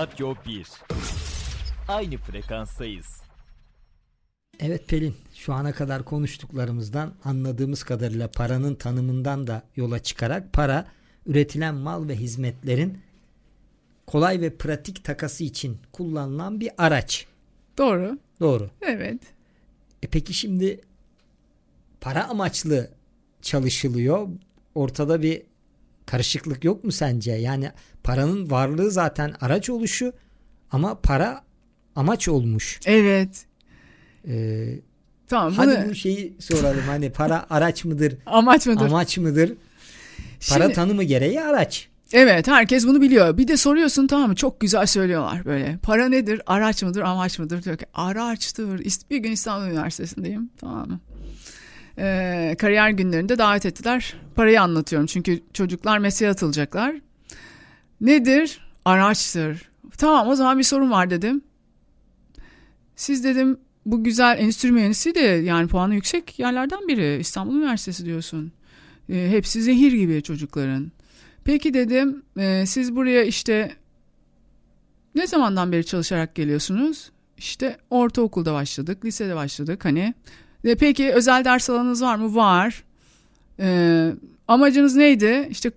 Radyo 1 Aynı frekanstayız. Evet Pelin şu ana kadar konuştuklarımızdan anladığımız kadarıyla paranın tanımından da yola çıkarak para üretilen mal ve hizmetlerin kolay ve pratik takası için kullanılan bir araç. Doğru. Doğru. Evet. E peki şimdi para amaçlı çalışılıyor. ortada bir karışıklık yok mu sence? Yani paranın varlığı zaten araç oluşu ama para amaç olmuş. Evet. Ee, Tamam. hadi bunu bu şeyi soralım hani para [LAUGHS] araç mıdır, amaç mıdır? amaç mıdır? Para Şimdi- tanımı gereği araç. Evet herkes bunu biliyor. Bir de soruyorsun tamam mı çok güzel söylüyorlar böyle. Para nedir? Araç mıdır? Amaç mıdır? Diyor ki araçtır. Bir gün İstanbul Üniversitesi'ndeyim tamam mı? Ee, kariyer günlerinde davet ettiler. Parayı anlatıyorum çünkü çocuklar mesleğe atılacaklar. Nedir? Araçtır. Tamam o zaman bir sorun var dedim. Siz dedim bu güzel endüstri mühendisi de yani puanı yüksek yerlerden biri. İstanbul Üniversitesi diyorsun. Ee, hepsi zehir gibi çocukların. Peki dedim e, siz buraya işte ne zamandan beri çalışarak geliyorsunuz? İşte ortaokulda başladık, lisede başladık hani. E, peki özel ders alanınız var mı? Var. E, amacınız neydi? İşte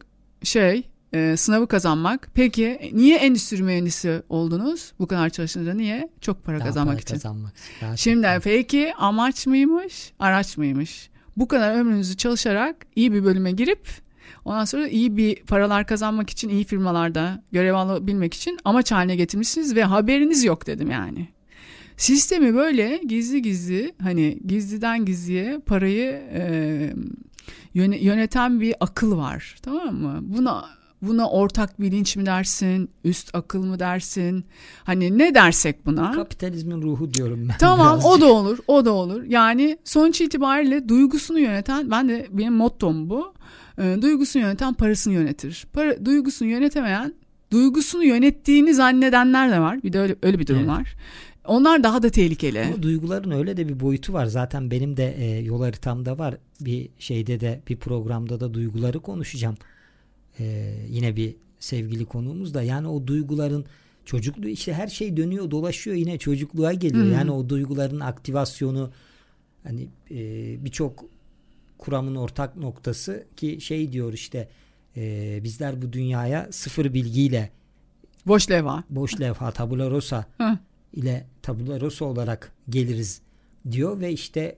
şey e, sınavı kazanmak. Peki e, niye endüstri mühendisi oldunuz? Bu kadar çalışınca niye? Çok para Daha kazanmak para için. Kazanmak. Şimdi çok- peki amaç mıymış, araç mıymış? Bu kadar ömrünüzü çalışarak iyi bir bölüme girip ondan sonra iyi bir paralar kazanmak için iyi firmalarda görev alabilmek için amaç haline getirmişsiniz ve haberiniz yok dedim yani. Sistemi böyle gizli gizli hani gizliden gizliye parayı e, yöne- yöneten bir akıl var tamam mı? Buna buna ortak bilinç mi dersin, üst akıl mı dersin? Hani ne dersek buna? Kapitalizmin ruhu diyorum ben. Tamam birazcık. o da olur o da olur. Yani sonuç itibariyle duygusunu yöneten ben de benim mottom bu. E, duygusunu yöneten parasını yönetir. Para, duygusunu yönetemeyen duygusunu yönettiğini zannedenler de var. Bir de öyle, öyle bir durum Evet. var. Onlar daha da tehlikeli. Ama duyguların öyle de bir boyutu var. Zaten benim de e, yol haritamda var. Bir şeyde de bir programda da duyguları konuşacağım. E, yine bir sevgili konuğumuz da. Yani o duyguların çocukluğu işte her şey dönüyor dolaşıyor yine çocukluğa geliyor. Hı hı. Yani o duyguların aktivasyonu hani e, birçok kuramın ortak noktası ki şey diyor işte e, bizler bu dünyaya sıfır bilgiyle Boş leva. boş levha tabula rasa Hı. İle tabula rasa olarak geliriz diyor ve işte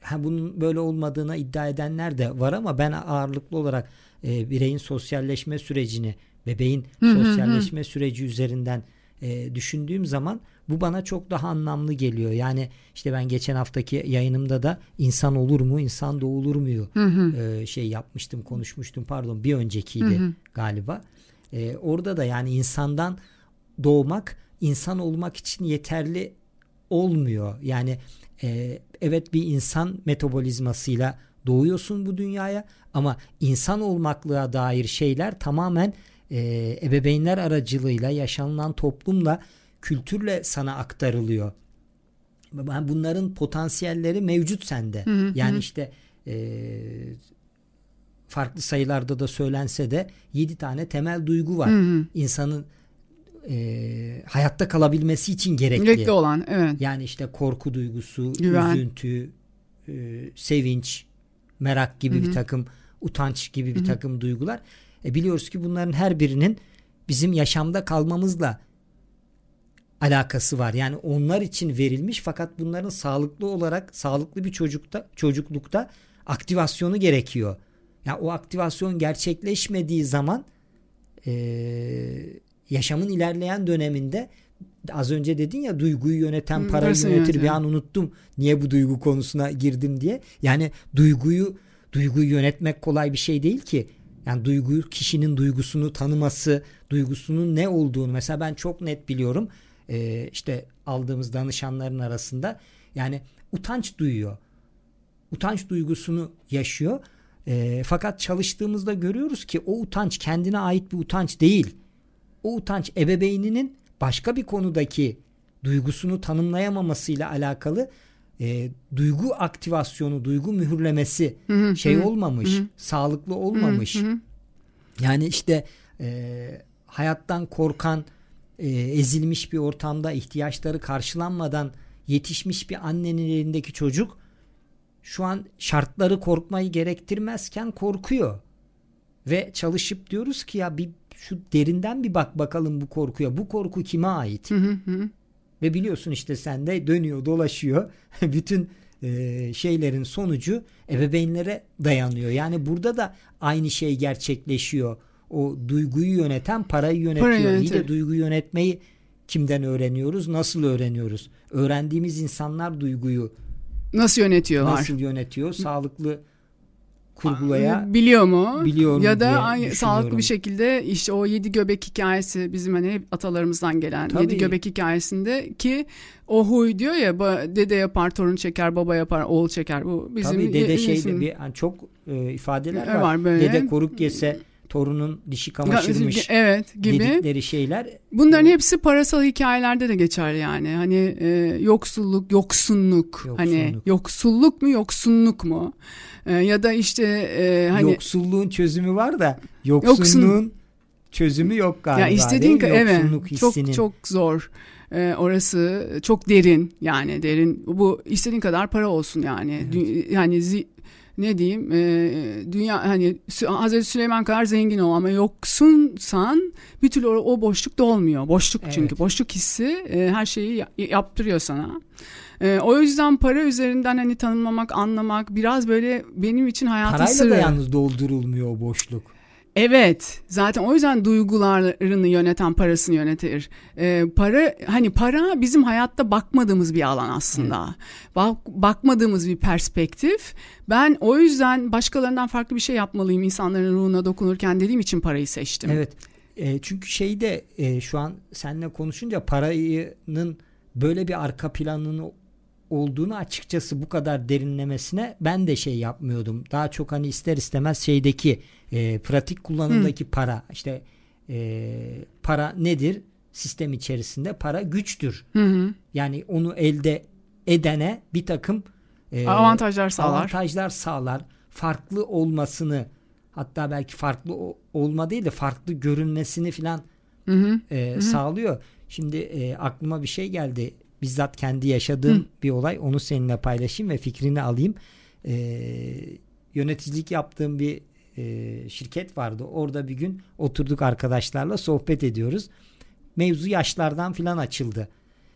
ha bunun böyle olmadığına iddia edenler de var ama ben ağırlıklı olarak e, bireyin sosyalleşme sürecini bebeğin Hı hı hı. sosyalleşme süreci üzerinden e, düşündüğüm zaman bu bana çok daha anlamlı geliyor. Yani işte ben geçen haftaki yayınımda da insan olur mu, insan doğulur muyu Hı hı. e, şey yapmıştım, konuşmuştum. Pardon, bir öncekiydi Hı hı. galiba. E, orada da yani insandan doğmak insan olmak için yeterli olmuyor. Yani e, evet bir insan metabolizmasıyla doğuyorsun bu dünyaya ama insan olmaklığa dair şeyler tamamen e, ebeveynler aracılığıyla yaşanılan toplumla kültürle sana aktarılıyor. Bunların potansiyelleri mevcut sende. Hı hı, yani hı. işte e, farklı sayılarda da söylense de 7 tane temel duygu var. Hı hı. İnsanın e, hayatta kalabilmesi için gerekli. Gerekli olan evet. Yani işte korku duygusu, Güven. üzüntü, e, sevinç, merak gibi Hı hı. bir takım, utanç gibi bir Hı hı. takım duygular. E biliyoruz ki bunların her birinin bizim yaşamda kalmamızla alakası var. Yani onlar için verilmiş fakat bunların sağlıklı olarak sağlıklı bir çocukta çocuklukta aktivasyonu gerekiyor. Ya o aktivasyon gerçekleşmediği zaman e, yaşamın ilerleyen döneminde az önce dedin ya duyguyu yöneten parayı parasını yönetir bir yöneten. an unuttum niye bu duygu konusuna girdim diye. Yani duyguyu duyguyu yönetmek kolay bir şey değil ki. Yani duyguyu kişinin duygusunu tanıması, duygusunun ne olduğunu mesela ben çok net biliyorum. Ee, işte aldığımız danışanların arasında yani utanç duyuyor. Utanç duygusunu yaşıyor. Ee, fakat çalıştığımızda görüyoruz ki o utanç kendine ait bir utanç değil. O utanç ebeveyninin başka bir konudaki duygusunu tanımlayamamasıyla alakalı e, duygu aktivasyonu, duygu mühürlemesi Hı hı, şey hı, olmamış, hı. sağlıklı olmamış. Hı hı. Yani işte e, hayattan korkan, e, ezilmiş bir ortamda ihtiyaçları karşılanmadan yetişmiş bir annenin elindeki çocuk şu an şartları korkmayı gerektirmezken korkuyor. Ve çalışıp diyoruz ki ya bir şu derinden bir bak bakalım bu korkuya. Bu korku kime ait? Hı hı hı. Ve biliyorsun işte sende dönüyor dolaşıyor. [LAUGHS] Bütün e, şeylerin sonucu ebeveynlere dayanıyor. Yani burada da aynı şey gerçekleşiyor. O duyguyu yöneten parayı yönetiyor. İyi yönetir. de duyguyu yönetmeyi kimden öğreniyoruz? Nasıl öğreniyoruz? Öğrendiğimiz insanlar duyguyu Nasıl yönetiyorlar? nasıl yönetiyor? Sağlıklı kurgulaya biliyor mu? biliyor mu ya da aynı sağlıklı bir şekilde işte o yedi göbek hikayesi bizim hani hep atalarımızdan gelen Tabii. yedi göbek hikayesinde ki o huy diyor ya dede yapar torun çeker baba yapar oğul çeker bu bizim Tabii dede şeyde bir yani çok e, ifadeler E, var. var böyle. Dede koruk yese torunun dişi kamaşırmış evet gibi dedikleri şeyler Bunların hepsi parasal hikayelerde de geçer yani. Hani e, yoksulluk, yoksunluk. Hani Yoksunluk. yoksulluk mu, yoksunluk mu? E, ya da işte e, hani yoksulluğun çözümü var da yoksunluğun çözümü yok galiba. ya istediğin değil mi? evet hissinin. çok çok zor. E, orası çok derin yani derin. Bu istediğin kadar para olsun yani. Dü- yani zi- ne diyeyim e, dünya hani Hazreti Süleyman kadar zengin ol ama yoksunsan bir türlü o, o boşluk dolmuyor. Boşluk çünkü Evet. boşluk hissi e, her şeyi ya- yaptırıyor sana. E, o yüzden para üzerinden hani tanımlamak, anlamak biraz böyle benim için hayatın Parayla sırrı. da yalnız doldurulmuyor o boşluk. Evet. Zaten o yüzden duygularını yöneten parasını yönetir. Ee, para hani para bizim hayatta bakmadığımız bir alan aslında. Bak, bakmadığımız bir perspektif. Ben o yüzden başkalarından farklı bir şey yapmalıyım insanların ruhuna dokunurken dediğim için parayı seçtim. Evet. E, çünkü şeyde e, şu an seninle konuşunca parayının böyle bir arka planının olduğunu açıkçası bu kadar derinlemesine ben de şey yapmıyordum. Daha çok hani ister istemez şeydeki e, pratik kullanımdaki para işte e, para nedir? Sistem içerisinde para güçtür. Hı hı. Yani onu elde edene bir takım e, Avantajlar sağlar. avantajlar sağlar. Farklı olmasını hatta belki farklı olma değil de farklı görünmesini filan Hı hı. e, sağlıyor. Şimdi e, aklıma bir şey geldi. Bizzat kendi yaşadığım bir olay. Onu seninle paylaşayım ve fikrini alayım. E, yöneticilik yaptığım bir e, şirket vardı. Orada bir gün oturduk arkadaşlarla sohbet ediyoruz. Mevzu yaşlardan filan açıldı.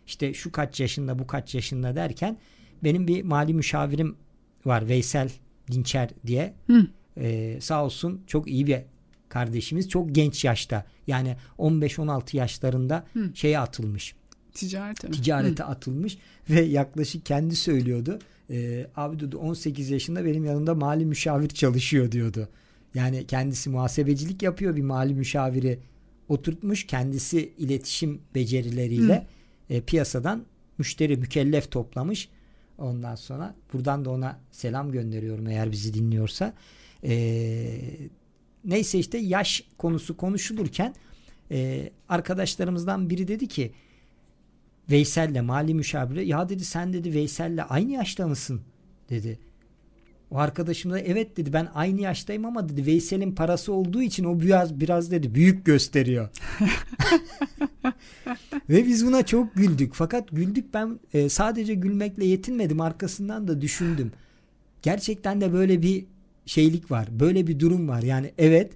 İşte şu kaç yaşında bu kaç yaşında derken benim bir mali müşavirim var Veysel Dinçer diye. Hı. Ee, sağ olsun çok iyi bir kardeşimiz. Çok genç yaşta yani 15-16 yaşlarında Hı. şeye atılmış. Ticarete? Ticarete atılmış ve yaklaşık kendi söylüyordu. Ee, abi dedi 18 yaşında benim yanımda mali müşavir çalışıyor diyordu. Yani kendisi muhasebecilik yapıyor bir mali müşaviri oturtmuş kendisi iletişim becerileriyle e, piyasadan müşteri mükellef toplamış. Ondan sonra buradan da ona selam gönderiyorum eğer bizi dinliyorsa. Ee, neyse işte yaş konusu konuşulurken e, arkadaşlarımızdan biri dedi ki Veysel'le mali müşaviri ya dedi sen dedi Veysel'le aynı yaşta mısın dedi. O arkadaşım da evet dedi ben aynı yaştayım ama dedi Veysel'in parası olduğu için o biraz biraz dedi büyük gösteriyor. [LAUGHS] Ve biz buna çok güldük. Fakat güldük ben e, sadece gülmekle yetinmedim. Arkasından da düşündüm. Gerçekten de böyle bir şeylik var. Böyle bir durum var. Yani evet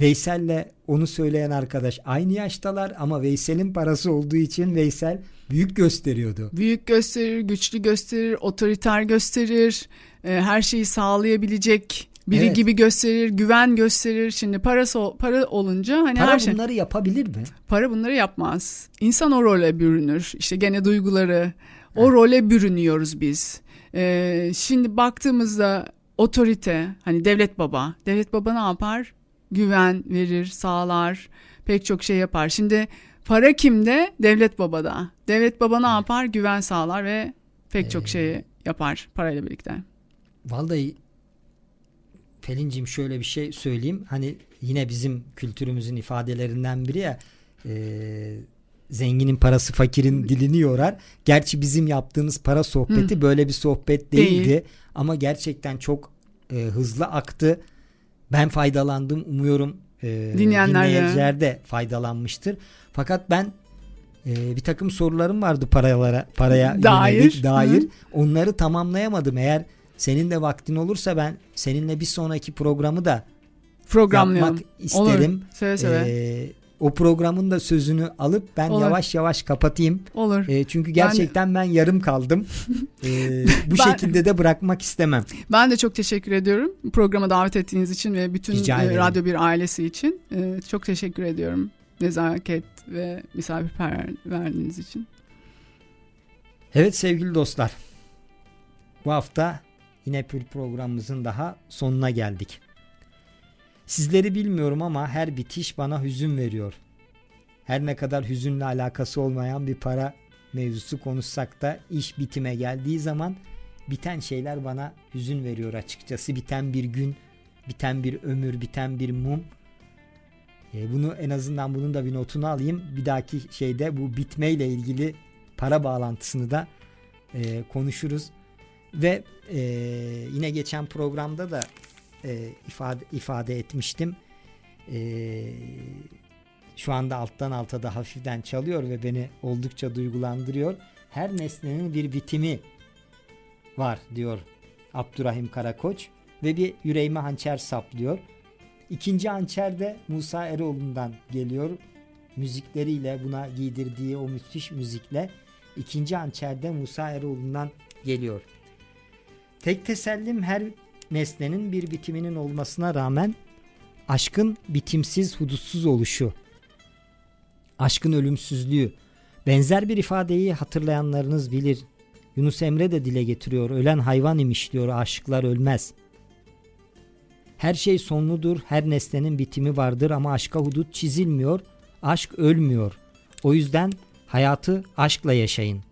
Veysel'le onu söyleyen arkadaş aynı yaştalar ama Veysel'in parası olduğu için Veysel büyük gösteriyordu. Büyük gösterir, güçlü gösterir, otoriter gösterir, e, her şeyi sağlayabilecek biri Evet. gibi gösterir, güven gösterir. Şimdi parası para olunca hani Para her şey bunları yapabilir mi? para bunları yapmaz. İnsan o role bürünür. İşte gene duyguları o role bürünüyoruz biz. E, şimdi baktığımızda otorite hani devlet baba, devlet baba ne yapar? Güven verir, sağlar, pek çok şey yapar. Şimdi para kimde? Devlet babada. Devlet baba ne yapar? Güven sağlar ve pek çok şeyi yapar parayla birlikte. Vallahi Pelin'cim şöyle bir şey söyleyeyim. Hani yine bizim kültürümüzün ifadelerinden biri ya e, zenginin parası fakirin dilini yorar. Gerçi bizim yaptığımız para sohbeti böyle bir sohbet değildi. Değil. Ama gerçekten çok e, hızlı aktı. Ben faydalandım. Umuyorum e, Dinleyenler dinleyiciler de faydalanmıştır. Fakat ben e, bir takım sorularım vardı paralara paraya Dair. yönelik dair. Hı. Onları tamamlayamadım. Eğer senin de vaktin olursa ben seninle bir sonraki programı da Programlayalım. yapmak isterim. Olur. Seve seve. Ee, o programın da sözünü alıp ben Olur. yavaş yavaş kapatayım. Olur. E, çünkü gerçekten ben, yarım kaldım. [LAUGHS] E, bu Ben- şekilde de bırakmak istemem. Ben de çok teşekkür ediyorum programa davet ettiğiniz için ve bütün e. Radyo 1 ailesi için. E, çok teşekkür ediyorum. Nezaket ve misafirperverliğiniz için. Evet sevgili dostlar. Bu hafta yine bir programımızın daha sonuna geldik. Sizleri bilmiyorum ama her bitiş bana hüzün veriyor. Her ne kadar hüzünle alakası olmayan bir para mevzusu konuşsak da iş bitime geldiği zaman biten şeyler bana hüzün veriyor açıkçası. Biten bir gün, biten bir ömür, biten bir mum. E, bunu en azından bunun da bir notunu alayım. Bir dahaki şeyde bu bitmeyle ilgili para bağlantısını da e, konuşuruz. Ve e, yine geçen programda da e, ifade ifade etmiştim. E, şu anda alttan alta da hafiften çalıyor ve beni oldukça duygulandırıyor. Her nesnenin bir bitimi var diyor Abdurrahim Karakoç ve bir yüreğime hançer saplıyor. İkinci hançer de Musa Eroğlu'ndan geliyor. Müzikleriyle buna giydirdiği o müthiş müzikle ikinci hançerde Musa Eroğlu'ndan geliyor. Tek tesellim her nesnenin bir bitiminin olmasına rağmen aşkın bitimsiz hudutsuz oluşu. Aşkın ölümsüzlüğü. Benzer bir ifadeyi hatırlayanlarınız bilir. Yunus Emre de dile getiriyor. Ölen hayvan imiş diyor. Aşıklar ölmez. Her şey sonludur. Her nesnenin bitimi vardır ama aşka hudut çizilmiyor. Aşk ölmüyor. O yüzden hayatı aşkla yaşayın.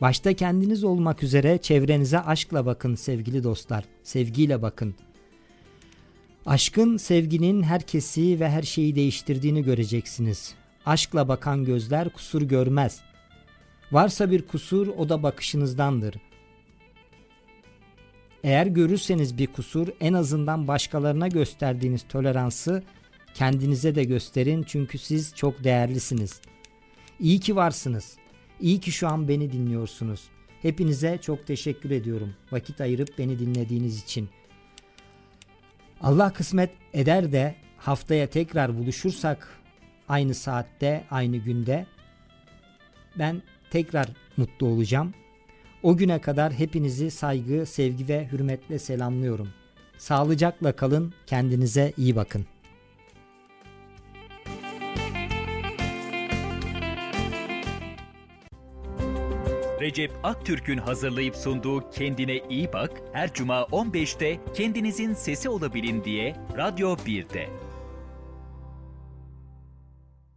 Başta kendiniz olmak üzere çevrenize aşkla bakın sevgili dostlar. Sevgiyle bakın. Aşkın sevginin herkesi ve her şeyi değiştirdiğini göreceksiniz. Aşkla bakan gözler kusur görmez. Varsa bir kusur o da bakışınızdandır. Eğer görürseniz bir kusur en azından başkalarına gösterdiğiniz toleransı kendinize de gösterin çünkü siz çok değerlisiniz. İyi ki varsınız. İyi ki şu an beni dinliyorsunuz. Hepinize çok teşekkür ediyorum. Vakit ayırıp beni dinlediğiniz için. Allah kısmet eder de haftaya tekrar buluşursak aynı saatte, aynı günde ben tekrar mutlu olacağım. O güne kadar hepinizi saygı, sevgi ve hürmetle selamlıyorum. Sağlıcakla kalın, kendinize iyi bakın. Recep Aktürk'ün hazırlayıp sunduğu Kendine İyi Bak her cuma 15'te kendinizin sesi olabilin diye Radyo 1'de.